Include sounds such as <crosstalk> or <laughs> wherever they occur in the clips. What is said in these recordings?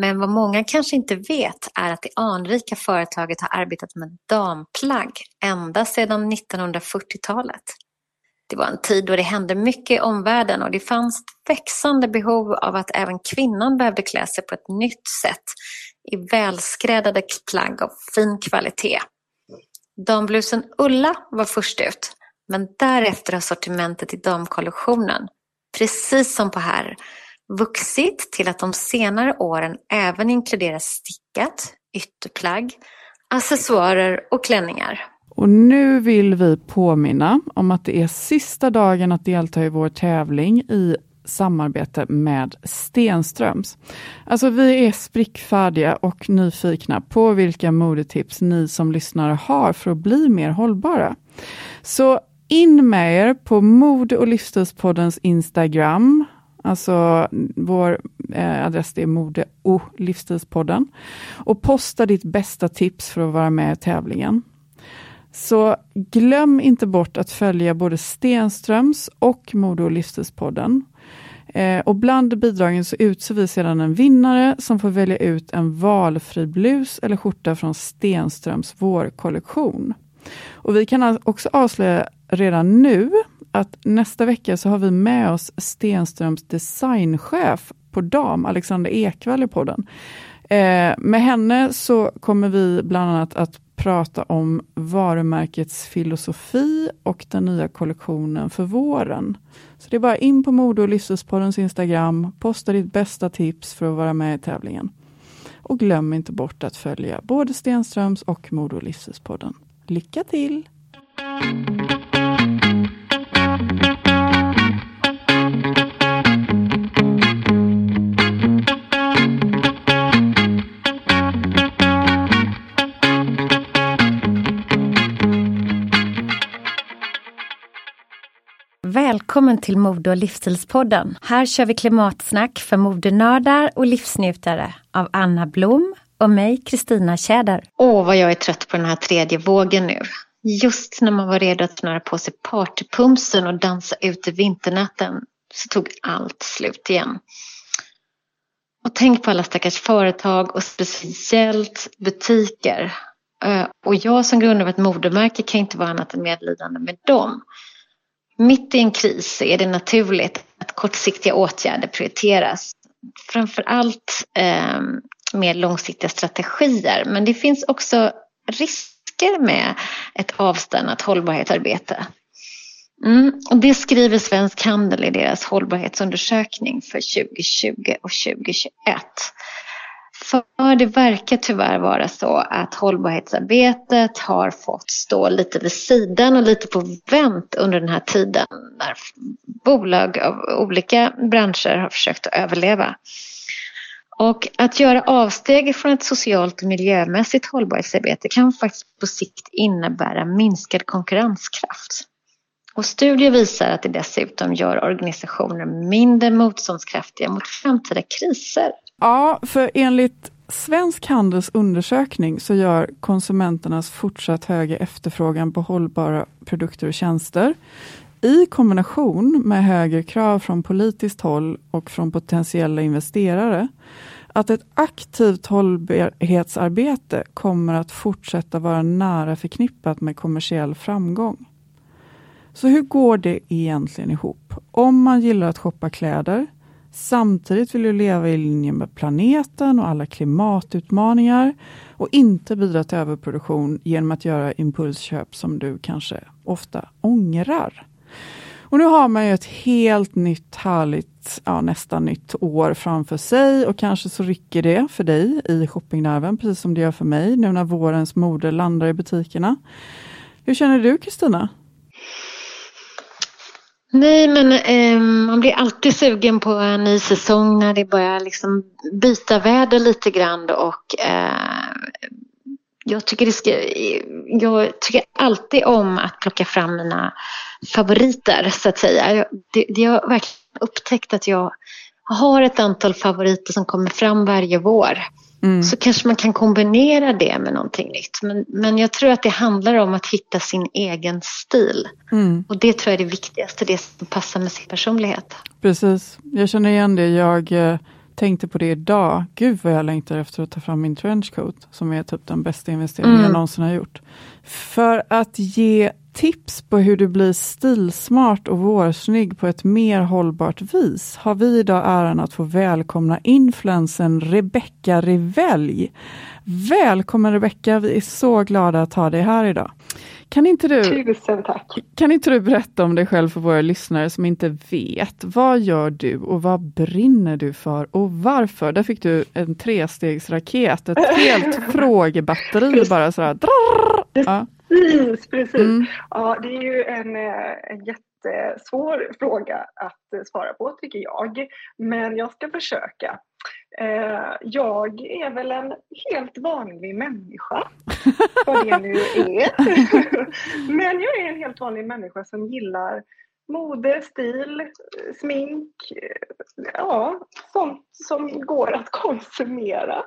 Men vad många kanske inte vet är att det anrika företaget har arbetat med damplagg ända sedan 1940-talet. Det var en tid då det hände mycket i omvärlden och det fanns ett växande behov av att även kvinnan behövde klä sig på ett nytt sätt i välskräddade plagg av fin kvalitet. Damblusen Ulla var först ut, men därefter har sortimentet i damkollektionen, precis som på herr, vuxit till att de senare åren även inkluderar stickat, ytterplagg, accessoarer och klänningar. Och nu vill vi påminna om att det är sista dagen att delta i vår tävling i samarbete med Stenströms. Alltså vi är sprickfärdiga och nyfikna på vilka modetips ni som lyssnare har för att bli mer hållbara. Så in med er på Mode och livsstilspoddens Instagram. Alltså vår eh, adress är Mode och livsstilspodden. Och posta ditt bästa tips för att vara med i tävlingen. Så glöm inte bort att följa både Stenströms och Mode och livsstilspodden. Eh, och bland bidragen så utser vi sedan en vinnare som får välja ut en valfri blus eller skjorta från Stenströms vårkollektion. Och vi kan också avslöja redan nu att nästa vecka så har vi med oss Stenströms designchef på dam, Alexander Ekvall i podden. Eh, med henne så kommer vi bland annat att prata om varumärkets filosofi och den nya kollektionen för våren. Så det är bara in på Mode och livsstilspoddens Instagram, posta ditt bästa tips för att vara med i tävlingen. Och glöm inte bort att följa både Stenströms och Mode och livsstilspodden. Lycka till! Välkommen till Mode och livsstilspodden. Här kör vi klimatsnack för modenördar och livsnjutare av Anna Blom och mig, Kristina Tjäder. Åh, vad jag är trött på den här tredje vågen nu. Just när man var redo att snöra på sig partypumsen och dansa ut i vinternatten så tog allt slut igen. Och tänk på alla stackars företag och speciellt butiker. Eh, och jag som grundar ett modemärke kan inte vara annat än medlidande med dem. Mitt i en kris är det naturligt att kortsiktiga åtgärder prioriteras. Framför allt eh, med långsiktiga strategier. Men det finns också risker med ett avstannat hållbarhetsarbete. Mm, och det skriver Svensk Handel i deras hållbarhetsundersökning för 2020 och 2021. För det verkar tyvärr vara så att hållbarhetsarbetet har fått stå lite vid sidan och lite på vänt under den här tiden när bolag av olika branscher har försökt att överleva. Och att göra avsteg från ett socialt och miljömässigt hållbarhetsarbete kan faktiskt på sikt innebära minskad konkurrenskraft. Och studier visar att det dessutom gör organisationer mindre motståndskraftiga mot framtida kriser. Ja, för enligt Svensk Handels undersökning så gör konsumenternas fortsatt höga efterfrågan på hållbara produkter och tjänster i kombination med högre krav från politiskt håll och från potentiella investerare att ett aktivt hållbarhetsarbete kommer att fortsätta vara nära förknippat med kommersiell framgång. Så hur går det egentligen ihop? Om man gillar att shoppa kläder, samtidigt vill du leva i linje med planeten och alla klimatutmaningar och inte bidra till överproduktion genom att göra impulsköp som du kanske ofta ångrar. Och nu har man ju ett helt nytt härligt, ja, nästan nytt år framför sig och kanske så rycker det för dig i shoppingnerven, precis som det gör för mig nu när vårens mode landar i butikerna. Hur känner du Kristina? Nej, men eh, man blir alltid sugen på en ny säsong när det börjar liksom byta väder lite grann och eh, jag tycker, det ska, jag tycker alltid om att plocka fram mina favoriter så att säga. Jag, det, det jag har verkligen upptäckt att jag har ett antal favoriter som kommer fram varje vår. Mm. Så kanske man kan kombinera det med någonting nytt. Men, men jag tror att det handlar om att hitta sin egen stil. Mm. Och det tror jag är det viktigaste, det som passar med sin personlighet. Precis, jag känner igen det. Jag eh, tänkte på det idag. Gud vad jag längtar efter att ta fram min trenchcoat, som är typ den bästa investeringen mm. jag någonsin har gjort. För att ge tips på hur du blir stilsmart och vårsnygg på ett mer hållbart vis har vi idag äran att få välkomna influensen Rebecca Rivelj. Välkommen Rebecca, vi är så glada att ha dig här idag. Kan inte, du, Tusen tack. kan inte du berätta om dig själv för våra lyssnare som inte vet. Vad gör du och vad brinner du för och varför? Där fick du en trestegsraket, ett <laughs> helt frågebatteri bara sådär. Ja. Precis, precis. Mm. Ja, det är ju en, eh, en jättesvår fråga att svara på tycker jag. Men jag ska försöka. Eh, jag är väl en helt vanlig människa, vad det nu är. <laughs> Men jag är en helt vanlig människa som gillar mode, stil, smink, ja, sånt som går att konsumera.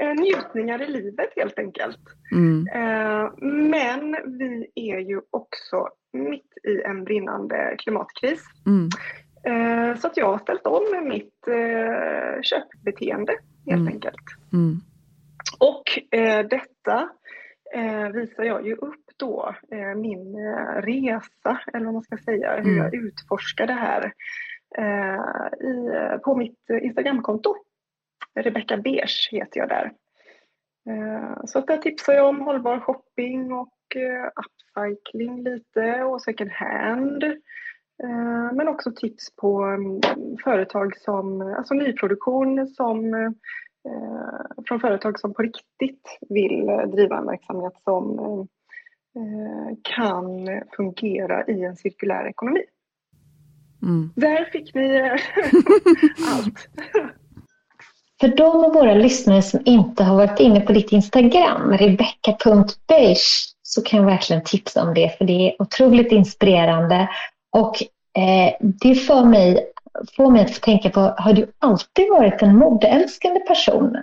Eh, njutningar i livet helt enkelt. Mm. Eh, men vi är ju också mitt i en brinnande klimatkris. Mm. Eh, så att jag har ställt om mitt köpbeteende helt mm. enkelt. Mm. Och detta visar jag ju upp då eh, min eh, resa, eller vad man ska säga, hur jag mm. utforskar det här eh, i, på mitt Instagramkonto. Rebecca Beige heter jag där. Så att där tipsar jag om hållbar shopping och upcycling lite och second hand. Men också tips på mm, företag som, alltså nyproduktion som från företag som på riktigt vill driva en verksamhet som Eh, kan fungera i en cirkulär ekonomi. Mm. Där fick ni eh, <laughs> allt. För de av våra lyssnare som inte har varit inne på ditt Instagram, rebecca.beige, så kan jag verkligen tipsa om det, för det är otroligt inspirerande. Och eh, det får mig, får mig att tänka på, har du alltid varit en modeälskande person?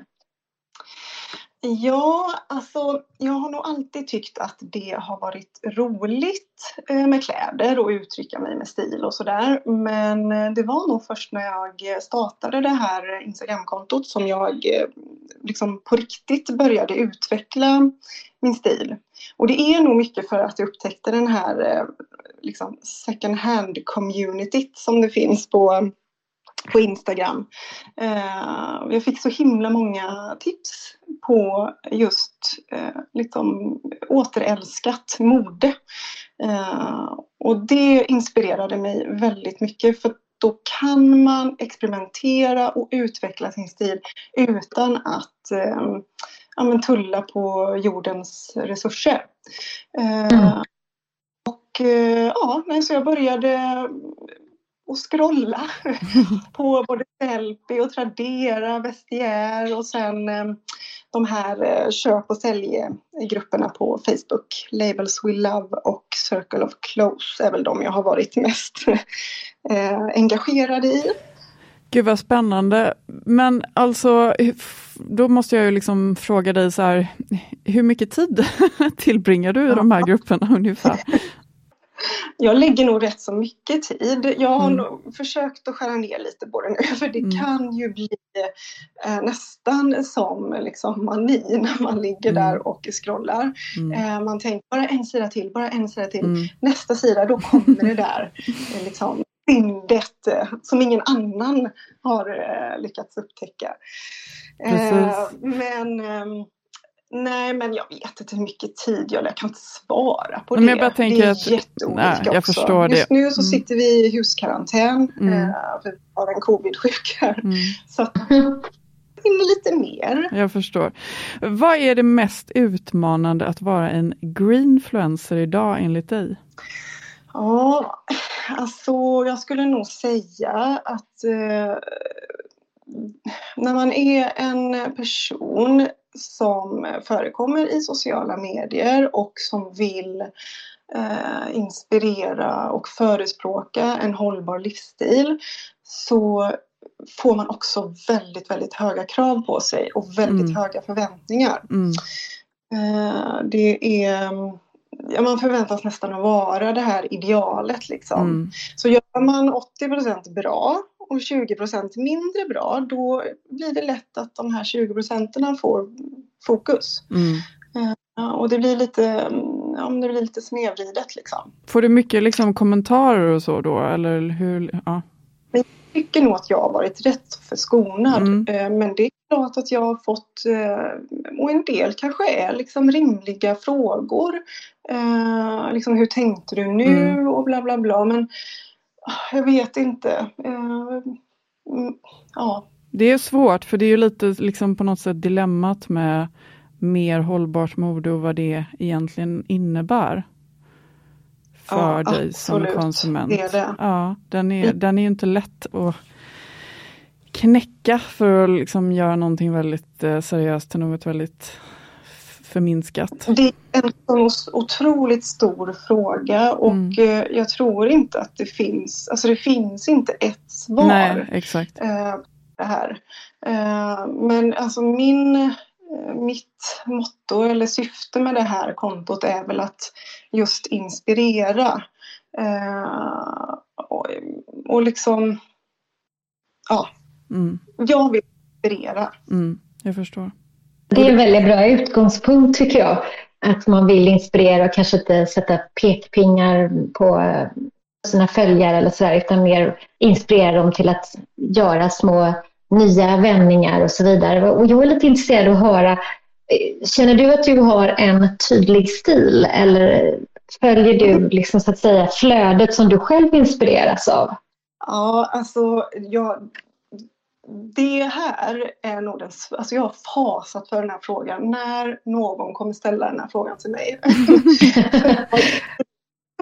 Ja, alltså jag har nog alltid tyckt att det har varit roligt eh, med kläder och uttrycka mig med stil och sådär. Men eh, det var nog först när jag startade det här Instagramkontot som jag eh, liksom på riktigt började utveckla min stil. Och det är nog mycket för att jag upptäckte den här liksom second hand communityt som det finns på på Instagram. Eh, jag fick så himla många tips på just eh, liksom återälskat mode. Eh, och det inspirerade mig väldigt mycket för då kan man experimentera och utveckla sin stil utan att eh, ja, tulla på jordens resurser. Eh, mm. Och eh, ja, så jag började och scrolla <laughs> på både Sellpy och Tradera, Vestiaire och sen eh, de här eh, köp och säljgrupperna på Facebook. Labels We Love och Circle of Close är väl de jag har varit mest <laughs> eh, engagerad i. Gud vad spännande. Men alltså, då måste jag ju liksom fråga dig så här, hur mycket tid <laughs> tillbringar du i de här grupperna ungefär? Jag lägger nog rätt så mycket tid. Jag har mm. försökt att skära ner lite på det nu <laughs> för det mm. kan ju bli eh, nästan som liksom mani när man ligger mm. där och scrollar. Mm. Eh, man tänker bara en sida till, bara en sida till. Mm. Nästa sida, då kommer det <laughs> där eh, liksom, fyndet eh, som ingen annan har eh, lyckats upptäcka. Eh, men ehm, Nej, men jag vet inte hur mycket tid jag Jag kan inte svara på men det. Jag det är att, jätteolika jag också. Just det. nu så mm. sitter vi i huskarantän mm. eh, för vi har en covid-sjuk här. Mm. Så att lite mer. Jag förstår. Vad är det mest utmanande att vara en greenfluencer idag enligt dig? Ja, alltså jag skulle nog säga att eh, när man är en person som förekommer i sociala medier och som vill eh, inspirera och förespråka en hållbar livsstil så får man också väldigt, väldigt höga krav på sig och väldigt mm. höga förväntningar. Mm. Eh, det är ja, man förväntas nästan att vara det här idealet liksom. Mm. Så gör man 80% bra och 20% mindre bra då blir det lätt att de här 20 procenten får fokus. Mm. Uh, och det blir lite, ja, det blir lite snedvridet liksom. Får du mycket liksom, kommentarer och så då eller hur? Ja. Jag tycker nog att jag har varit rätt förskonad. Mm. Uh, men det är klart att jag har fått, uh, och en del kanske är liksom rimliga frågor. liksom hur tänkte du nu mm. och bla bla bla. Men jag vet inte. Mm, ja. Det är svårt för det är ju lite liksom på något sätt dilemmat med mer hållbart mode och vad det egentligen innebär för ja, dig absolut. som konsument. Det är det. Ja, den är, mm. den är inte lätt att knäcka för att liksom göra någonting väldigt eh, seriöst till något väldigt förminskat. Det är en otroligt stor fråga och mm. Eh, jag tror inte att det finns, alltså det finns inte ett svar. Nej, exakt. Eh, det här. Eh, men alltså min, mitt motto eller syfte med det här kontot är väl att just inspirera. Och, och liksom, ja. Mm. Jag vill inspirera. Mm, jag förstår. Det är en väldigt bra utgångspunkt tycker jag. Att man vill inspirera och kanske inte sätta pekpingar på sina följare eller sådär utan mer inspirera dem till att göra små nya vändningar och så vidare. Och jag är lite intresserad av att höra, känner du att du har en tydlig stil eller följer du liksom så att säga flödet som du själv inspireras av? Ja, alltså jag, det här är nog den, alltså jag har fasat för den här frågan. När någon kommer ställa den här frågan till mig.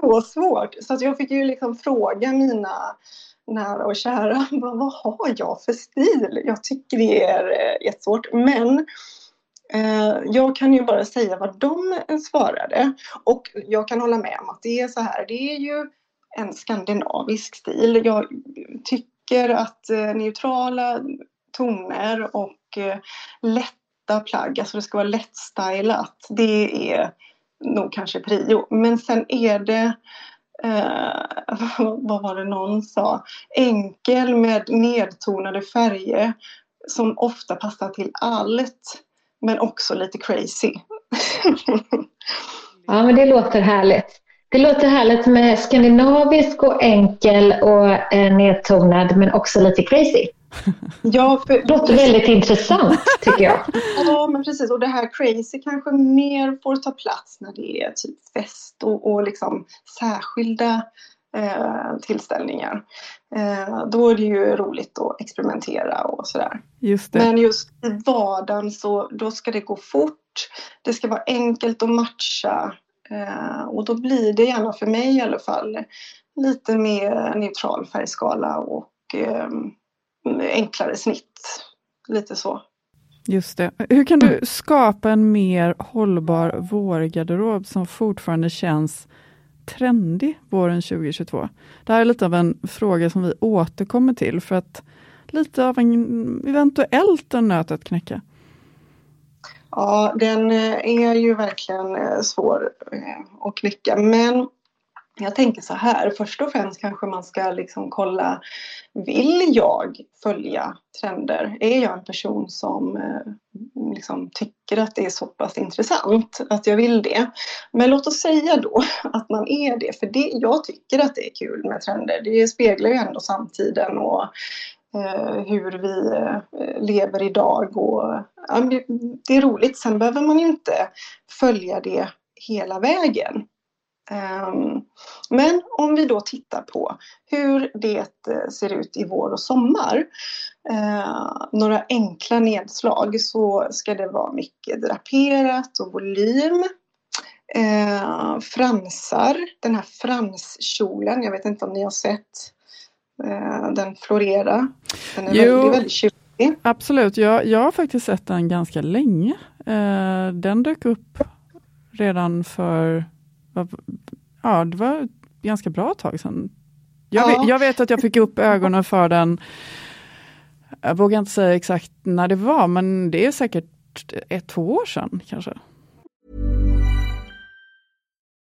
<laughs> så svårt. Så att jag fick ju liksom fråga mina nära och kära. <laughs> Vad, vad har jag för stil? Jag tycker det är eh, jättesvårt. Men eh, jag kan ju bara säga vad de svarade. Och jag kan hålla med om att det är så här. Det är ju en skandinavisk stil. Jag tycker tycker att eh, neutrala toner och eh, lätta plagg, alltså det ska vara lättstylat, det är nog kanske prio. Men sen är det eh, <laughs> vad var det någon sa? Enkel med nedtonade färger som ofta passar till allt men också lite crazy. <laughs> ja men det låter härligt. Det låter härligt med skandinavisk och enkel och eh, nedtonad men också lite crazy. <laughs> Ja, för... Det låter väldigt intressant tycker jag. <laughs> Ja, men precis. Och det här crazy kanske mer får ta plats när det är typ fest och, och liksom särskilda eh, tillställningar. Eh, då är det ju roligt att experimentera och sådär. Just det. Men just i vardagen så då ska det gå fort. Det ska vara enkelt att matcha Eh, och då blir det gärna för mig i alla fall lite mer neutral färgskala och eh, enklare snitt. Lite så. Just det. Hur kan du skapa en mer hållbar vårgarderob som fortfarande känns trendig våren 2022? Det här är lite av en fråga som vi återkommer till för att lite av en eventuellt en nöt att knäcka. Ja, den eh, är ju verkligen eh, svår eh, att knäcka men jag tänker så här, först och främst kanske man ska liksom kolla, vill jag följa trender? Är jag en person som liksom tycker att det är så pass intressant att jag vill det? Men låt oss säga då att man är det, för det, jag tycker att det är kul med trender. Det speglar ju ändå samtiden och Eh, hur vi eh, lever idag och ja, det är roligt. Sen behöver man ju inte följa det hela vägen. Ehm, men om vi då tittar på hur det eh, ser ut i vår och sommar. Eh, några enkla nedslag så ska det vara mycket draperat och volym. Fransar, den här franskjolen, jag vet inte om ni har sett den florera. Den är jo, väldigt, väldigt tjusig. Absolut, jag, jag har faktiskt sett den ganska länge. den dök upp redan för ja, det var ett ganska bra tag sedan. Jag, ja. vet, jag vet att jag fick upp ögonen för den, jag vågar inte säga exakt när det var, men det är säkert ett, två år sedan kanske.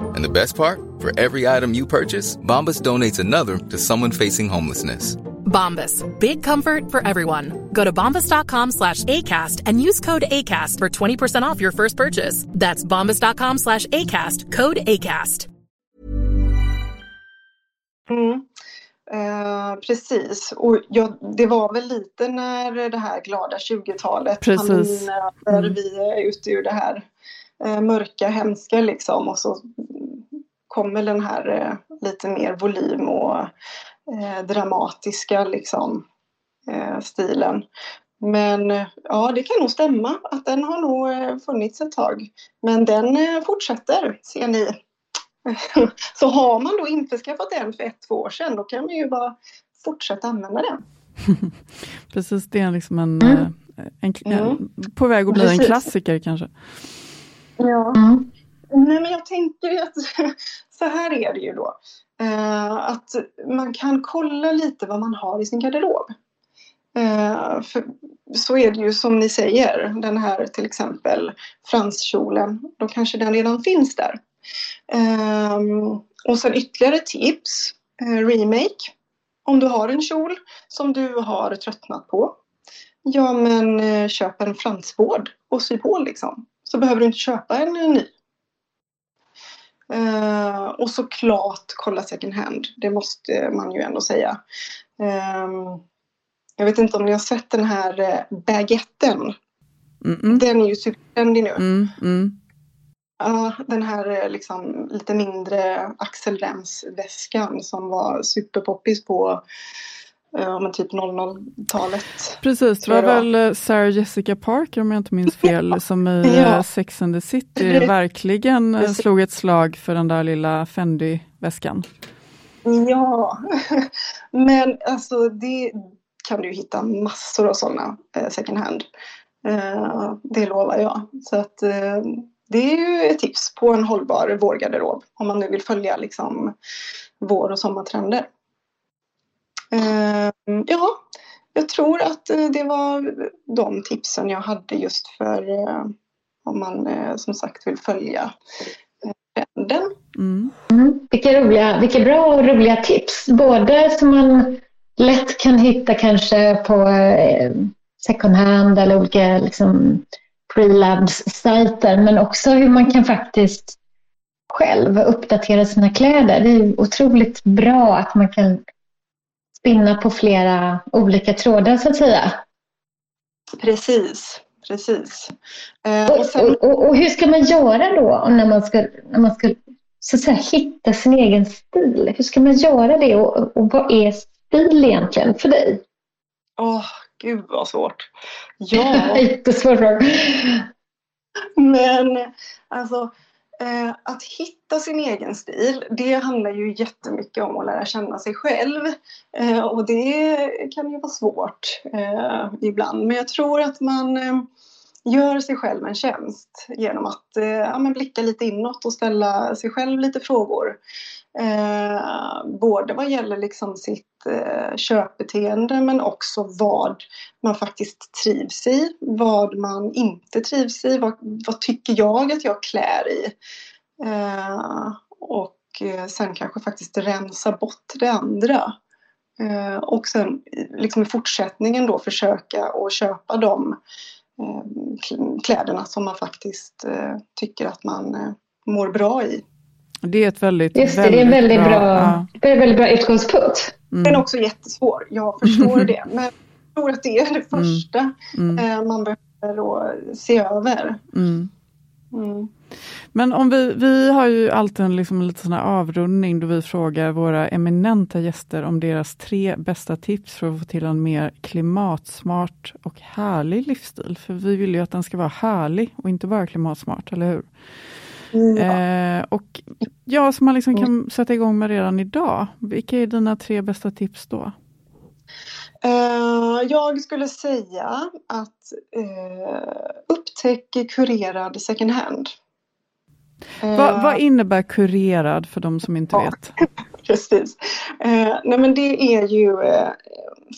And the best part? For every item you purchase, Bombas donates another to someone facing homelessness. Bombas, big comfort for everyone. Go to bombas.com slash ACAST and use code ACAST for 20% off your first purchase. That's bombas.com slash ACAST, code ACAST. Mm. Eh, precis, och jag, det var väl lite när det här glada 20-talet, precis. när mm. vi är ute ur det här eh, mörka, hemska liksom och så kommer den här eh, lite mer volym och eh, dramatiska liksom eh, stilen. Men ja, det kan nog stämma att den har nog funnits ett tag. Men den fortsätter, ser ni. <laughs> Så har man då införskaffat den för ett, två år sedan, då kan man ju bara fortsätta använda den. <laughs> Precis, det är liksom en, mm. Eh, en, en mm. på väg att bli Precis. en klassiker kanske. Ja. Mm. Nej, men jag tänker att <laughs> så här är det ju då. Eh, att man kan kolla lite vad man har i sin garderob. Eh, för, så är det ju som ni säger, den här till exempel franskjolen, då kanske den redan finns där. Eh, och sen ytterligare tips, eh, remake. Om du har en kjol som du har tröttnat på, ja men eh, köp en fransvård och sy på liksom. Så behöver du inte köpa en ny. Uh, och såklart kolla second hand. Det måste man ju ändå säga. Um, jag vet inte om ni har sett den här uh, baguetten. Mm -mm. Den är ju supertrendig nu. Mm, mm. Ja, den här liksom lite mindre axelremsväskan som var superpoppis på ja, men typ 00-talet. Precis, det var väl eh, Sarah Jessica Parker om jag inte minns fel <laughs> som i ja. Eh, Sex and the City verkligen eh, Precis. slog ett slag för den där lilla Fendi-väskan. Ja, <laughs> men alltså det kan du hitta massor av sådana eh, second hand. Eh, det lovar jag. Så att eh, det är ju ett tips på en hållbar vårgarderob om man nu vill följa liksom vår och sommartrender. Eh, ja, jag tror att eh, det var de tipsen jag hade just för eh, om man som sagt vill följa trenden. Mm. Mm. Vilka, roliga, vilka bra och roliga tips. Både som man lätt kan hitta kanske på second hand eller olika liksom, pre-labs-sajter men också hur man kan faktiskt själv uppdatera sina kläder. Det är otroligt bra att man kan spinna på flera olika trådar så att säga. Precis, precis. Eh, och, sen... och, och, och, hur ska man göra då när man ska, när man ska så att säga, hitta sin egen stil? Hur ska man göra det och, och vad är stil egentligen för dig? Åh, oh, gud vad svårt. <laughs> Ja. Jättesvår fråga. Men alltså Eh, att hitta sin egen stil, det handlar ju jättemycket om att lära känna sig själv. Eh, och det kan ju vara svårt eh, ibland. Men jag tror att man eh, gör sig själv en tjänst genom att eh, ja, men blicka lite inåt och ställa sig själv lite frågor. Eh, både vad gäller liksom sitt eh, köpbeteende men också vad man faktiskt trivs i, vad man inte trivs i, vad, vad tycker jag att jag klär i? Eh, och eh, sen kanske faktiskt rensa bort det andra. Eh, och sen liksom i fortsättningen då försöka att köpa dem eh, kläderna som man faktiskt eh, tycker att man eh, mår bra i. Det är ett väldigt, Just det, väldigt det är en väldigt bra, bra ja. det är en väldigt bra utgångspunkt. Mm. Den är också jättesvår, jag förstår <laughs> det. Men jag tror att det är det mm. första mm. Mm. man behöver se över. Mm. Men om vi, vi har ju alltid en liksom lite sån avrundning då vi frågar våra eminenta gäster om deras tre bästa tips för att få till en mer klimatsmart och härlig livsstil. För vi vill ju att den ska vara härlig och inte bara klimatsmart, eller hur? Eh, och ja, som man liksom kan sätta igång med redan idag. Vilka är dina tre bästa tips då? Uh, jag skulle säga att uh, upptäck kurerad second hand. Uh, Va, vad innebär kurerad för de som inte vet? <laughs> Precis. nej men det är ju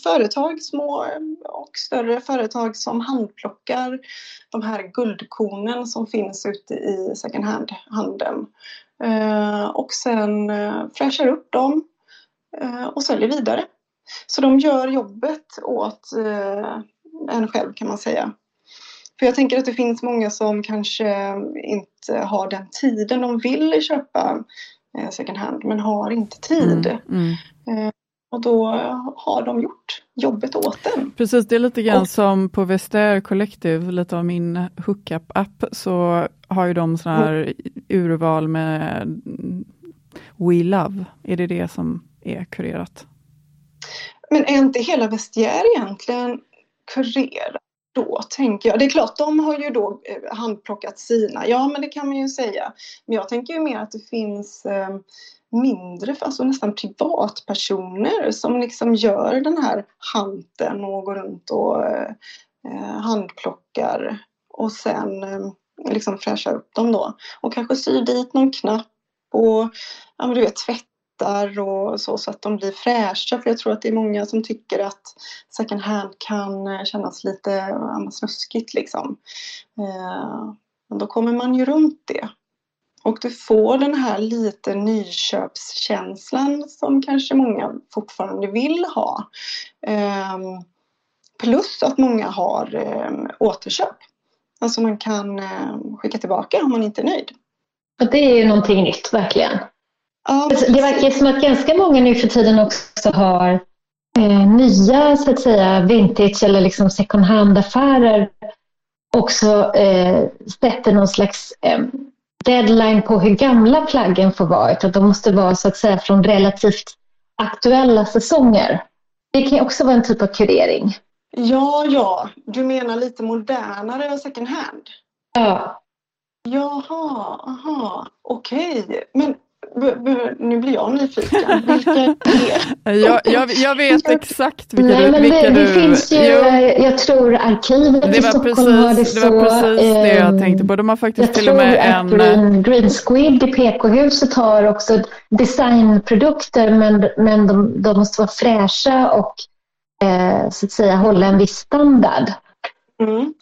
företag, små och större företag som handplockar de här guldkornen som finns ute i second hand-handeln. Eh, och sen eh, fräschar upp dem eh, och säljer vidare. Så de gör jobbet åt en själv kan man säga. För jag tänker att det finns många som kanske inte har den tiden de vill köpa second hand men har inte tid. Mm, mm. Och då har de gjort jobbet åt den. Precis, det är lite grann och, som på Vestair Collective, lite av min hookup-app, så har ju de sådana här urval med We Love. Är det det som är kurerat? Men är inte hela Vestiaire egentligen kurerat? Då tänker jag, det är klart de har ju då eh, handplockat sina, ja men det kan man ju säga. Men jag tänker ju mer att det finns eh, mindre, alltså nästan privatpersoner som liksom gör den här hanten och går runt och eh, eh handplockar och sen eh, liksom fräschar upp dem då. Och kanske syr dit någon knapp och ja, men du vet, tvättar tvättar och så, så att de blir fräscha. För jag tror att det är många som tycker att second hand kan eh, kännas lite snuskigt liksom. Eh, men då kommer man ju runt det. Och du får den här lite nyköpskänslan som kanske många fortfarande vill ha. Ehm, plus att många har ehm, återköp. Alltså man kan eh, skicka tillbaka om man inte är nöjd. Och det är ju någonting nytt, verkligen. Ja, det verkar som att ganska många nu för tiden också har eh, nya så att säga vintage eller liksom second hand-affärer också eh, sätter någon slags eh, deadline på hur gamla plaggen får vara. Att de måste vara så att säga från relativt aktuella säsonger. Det kan också vara en typ av kurering. Ja, ja. Du menar lite modernare second hand? Ja. Jaha, aha, okej. Okay. Men nu blir jag nyfiken. Vilka är <laughs> jag, jag, jag vet <laughs> exakt vilka Nej, du... Men vilka det, du, det finns ju, jo. jag tror arkivet det i Stockholm precis, har det så. Det var precis det jag tänkte på. De har faktiskt jag till och med en... Jag tror att Green Squid i PK-huset har också designprodukter men, men de, de måste vara fräscha och eh, så att säga hålla en viss standard. Mm.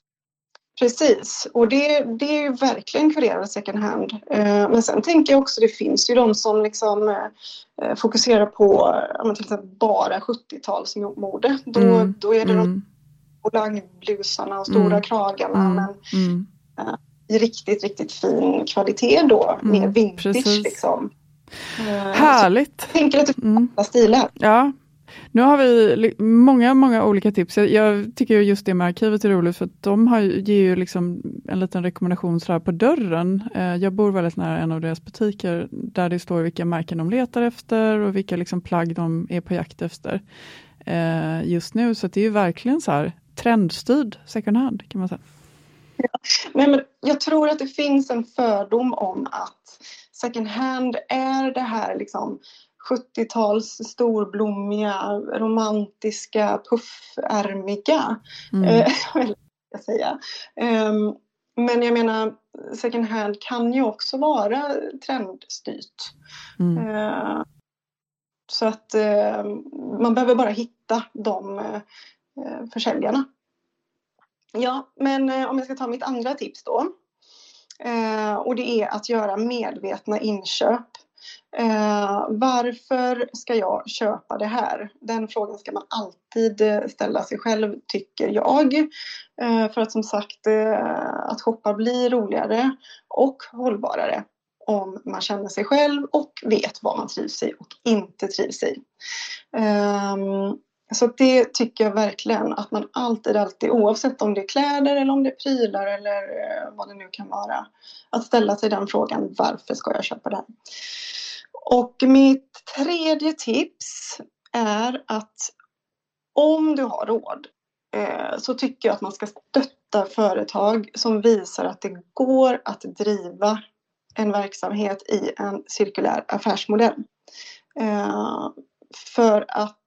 Precis, och det, det är ju verkligen kurerade second hand. Eh, men sen tänker jag också, det finns ju de som liksom eh, fokuserar på till exempel bara 70-talsmode. Då, mm. då är det mm. de langblusarna och stora mm. kragarna mm. men mm. Eh, i riktigt, riktigt fin kvalitet då, mer mm, vintage Precis. liksom. Härligt! Så jag tänker att det finns alla stilar. Ja, nu har vi många, många olika tips. Jag, jag tycker just det med arkivet är roligt för att de har, ger ju liksom en liten rekommendation så på dörren. Eh, jag bor väldigt nära en av deras butiker där det står vilka märken de letar efter och vilka liksom plagg de är på jakt efter eh, just nu. Så det är ju verkligen så här trendstyrd second hand kan man säga. Ja. Nej, men jag tror att det finns en fördom om att second hand är det här liksom 70-tals storblommiga, romantiska, puffärmiga. Mm. Eh, <laughs> jag säga. Um, men jag menar, second hand kan ju också vara trendstyrt. Mm. Uh, så att uh, man behöver bara hitta de försäljarna. Ja, men om jag ska ta mitt andra tips då. och det är att göra medvetna inköp. Eh, varför ska jag köpa det här? Den frågan ska man alltid eh, ställa sig själv, tycker jag. Eh, för att som sagt, eh, att shoppa blir roligare och hållbarare om man känner sig själv och vet vad man trivs i och inte trivs i. Um, så det tycker jag verkligen att man alltid, alltid oavsett om det är kläder eller om det är prylar eller eh, vad det nu kan vara. Att ställa sig den frågan, varför ska jag köpa den? Och mitt tredje tips är att om du har råd eh, så tycker jag att man ska stötta företag som visar att det går att driva en verksamhet i en cirkulär affärsmodell. Eh, för att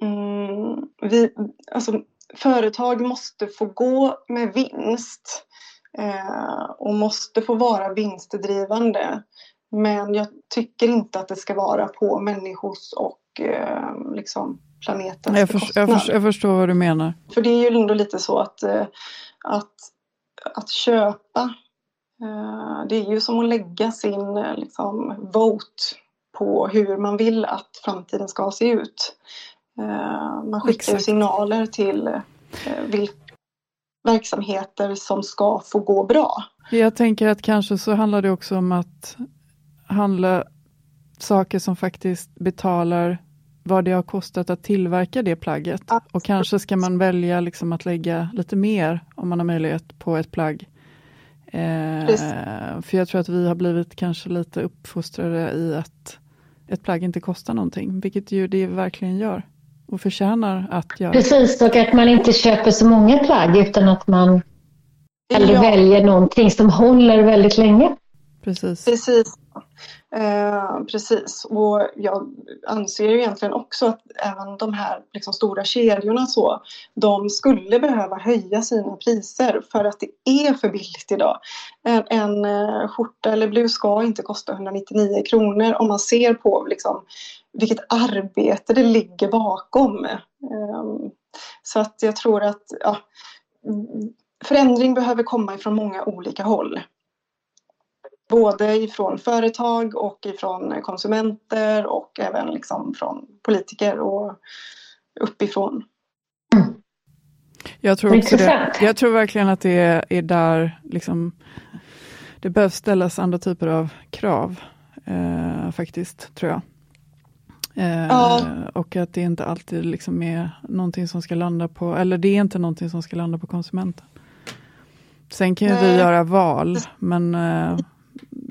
mm, vi, alltså, företag måste få gå med vinst eh, och måste få vara vinstdrivande. Men jag tycker inte att det ska vara på människors och eh, liksom planetens jag, för, jag, för, jag, förstår vad du menar. För det är ju ändå lite så att, eh, att, att köpa eh, det är ju som att lägga sin eh, liksom, vote på hur man vill att framtiden ska se ut. Eh, man skickar Exakt. signaler till eh, vilka verksamheter som ska få gå bra. Jag tänker att kanske så handlar det också om att handla saker som faktiskt betalar vad det har kostat att tillverka det plagget. Absolut. Och kanske ska man välja liksom att lägga lite mer, om man har möjlighet, på ett plagg. Eh, för jag tror att vi har blivit kanske lite uppfostrade i att ett plagg inte kostar någonting, vilket ju det verkligen gör. Och förtjänar att göra. Precis, och att man inte köper så många plagg utan att man hellre ja. väljer någonting som håller väldigt länge. Precis. Precis. Eh, precis, och jag anser ju egentligen också att även de här liksom, stora kedjorna så, de skulle behöva höja sina priser för att det är för billigt idag. En, en uh, skjorta eller blus ska inte kosta 199 kronor om man ser på liksom, vilket arbete det ligger bakom. Um, så att jag tror att ja, förändring behöver komma ifrån många olika håll. Både ifrån företag och ifrån konsumenter och även liksom från politiker och uppifrån. Jag tror, också det. jag tror verkligen att det är där liksom, det behövs ställas andra typer av krav. Eh, faktiskt, tror jag. Eh, ja. Och att det inte alltid liksom är någonting som ska landa på, eller det är inte någonting som ska landa på konsumenten. Sen kan ju vi göra val, men eh,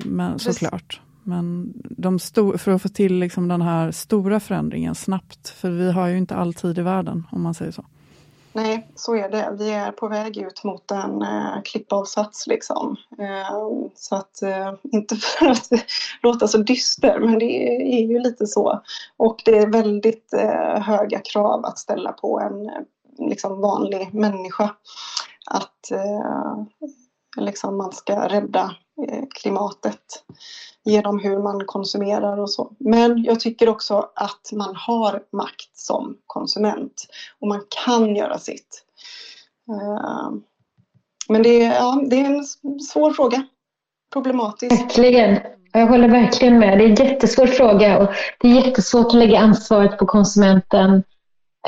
men, såklart. Men de stor, för att få till liksom den här stora förändringen snabbt, för vi har ju inte all tid i världen om man säger så. Nej, så är det. Vi är på väg ut mot en eh, klippavsats liksom. Eh, så att, eh, inte för att <laughs> låta så dyster, men det är ju lite så. Och det är väldigt eh, höga krav att ställa på en eh, liksom vanlig människa. Att eh, liksom man ska rädda klimatet genom hur man konsumerar och så. Men jag tycker också att man har makt som konsument och man kan göra sitt. Eh, men det är, ja, det är en svår fråga. Problematisk. Verkligen. Jag håller verkligen med. Det är en jättesvår fråga och det är jättesvårt att lägga ansvaret på konsumenten.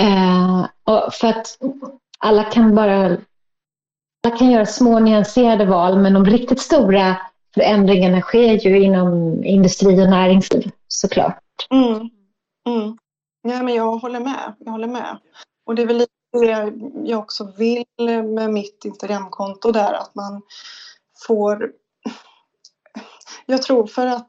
Eh, och för att alla kan bara alla kan göra små nyanserade val men de riktigt stora förändringarna sker ju inom industri och näringsliv såklart. Mm. Mm. Ja, men jag håller med. Jag håller med. Och det är väl lite det jag också vill med mitt Instagramkonto där att man får... Jag tror för att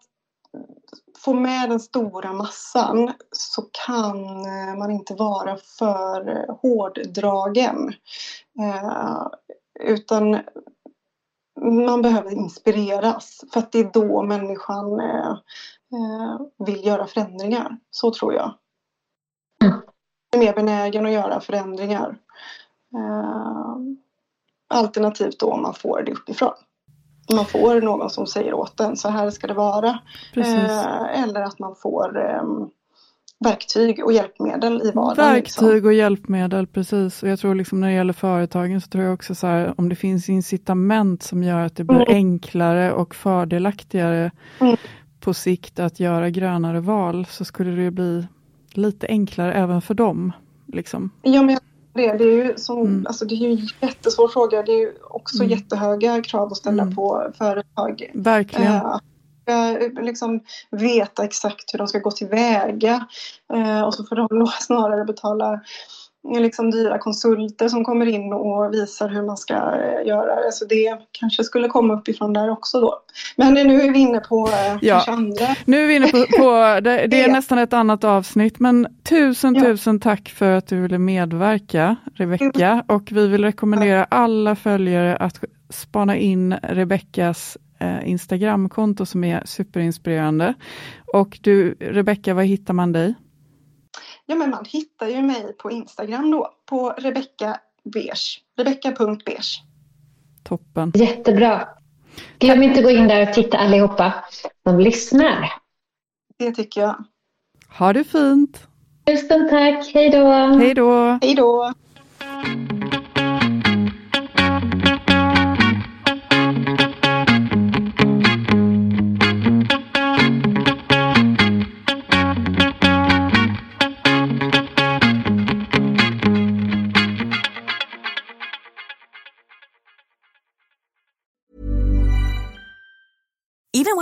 få med den stora massan så kan man inte vara för hårddragen. Eh, utan man behöver inspireras för att det är då människan eh, eh, vill göra förändringar. Så tror jag. Mm. Är mer benägen att göra förändringar. Eh, alternativt då om man får det uppifrån. Man får någon som säger åt en så här ska det vara. Eh, eller att man får ehm, verktyg och hjälpmedel i vardagen. Verktyg liksom. och hjälpmedel, precis. Och jag tror liksom när det gäller företagen så tror jag också så här, om det finns incitament som gör att det blir mm. enklare och fördelaktigare mm. på sikt att göra grönare val så skulle det bli lite enklare även för dem. Liksom. Ja, men det, det är ju som, mm. alltså det är ju en jättesvår fråga. Det är ju också mm. jättehöga krav att ställa mm. på företag. Verkligen. Äh, liksom veta exakt hur de ska gå tillväga. Eh, och så får de <laughs> snarare betala liksom dyra konsulter som kommer in och visar hur man ska eh, göra. Alltså det kanske skulle komma uppifrån där också då. Men nu är vi inne på eh, ja. andra. Nu är vi inne på, på <laughs> det, det, är nästan ett annat avsnitt, men tusen ja. tusen tack för att du ville medverka, Rebecka. Och vi vill rekommendera alla följare att spana in Rebeckas eh, Instagramkonto som är superinspirerande. Och du, Rebecka, var hittar man dig? Ja, men man hittar ju mig på Instagram då, på Rebecka Beige. Rebecka.beige. Toppen. Jättebra. Glöm inte att gå in där och titta allihopa som lyssnar. Det tycker jag. Ha det fint. Tusen tack. Hej då. Hej då. Hej då.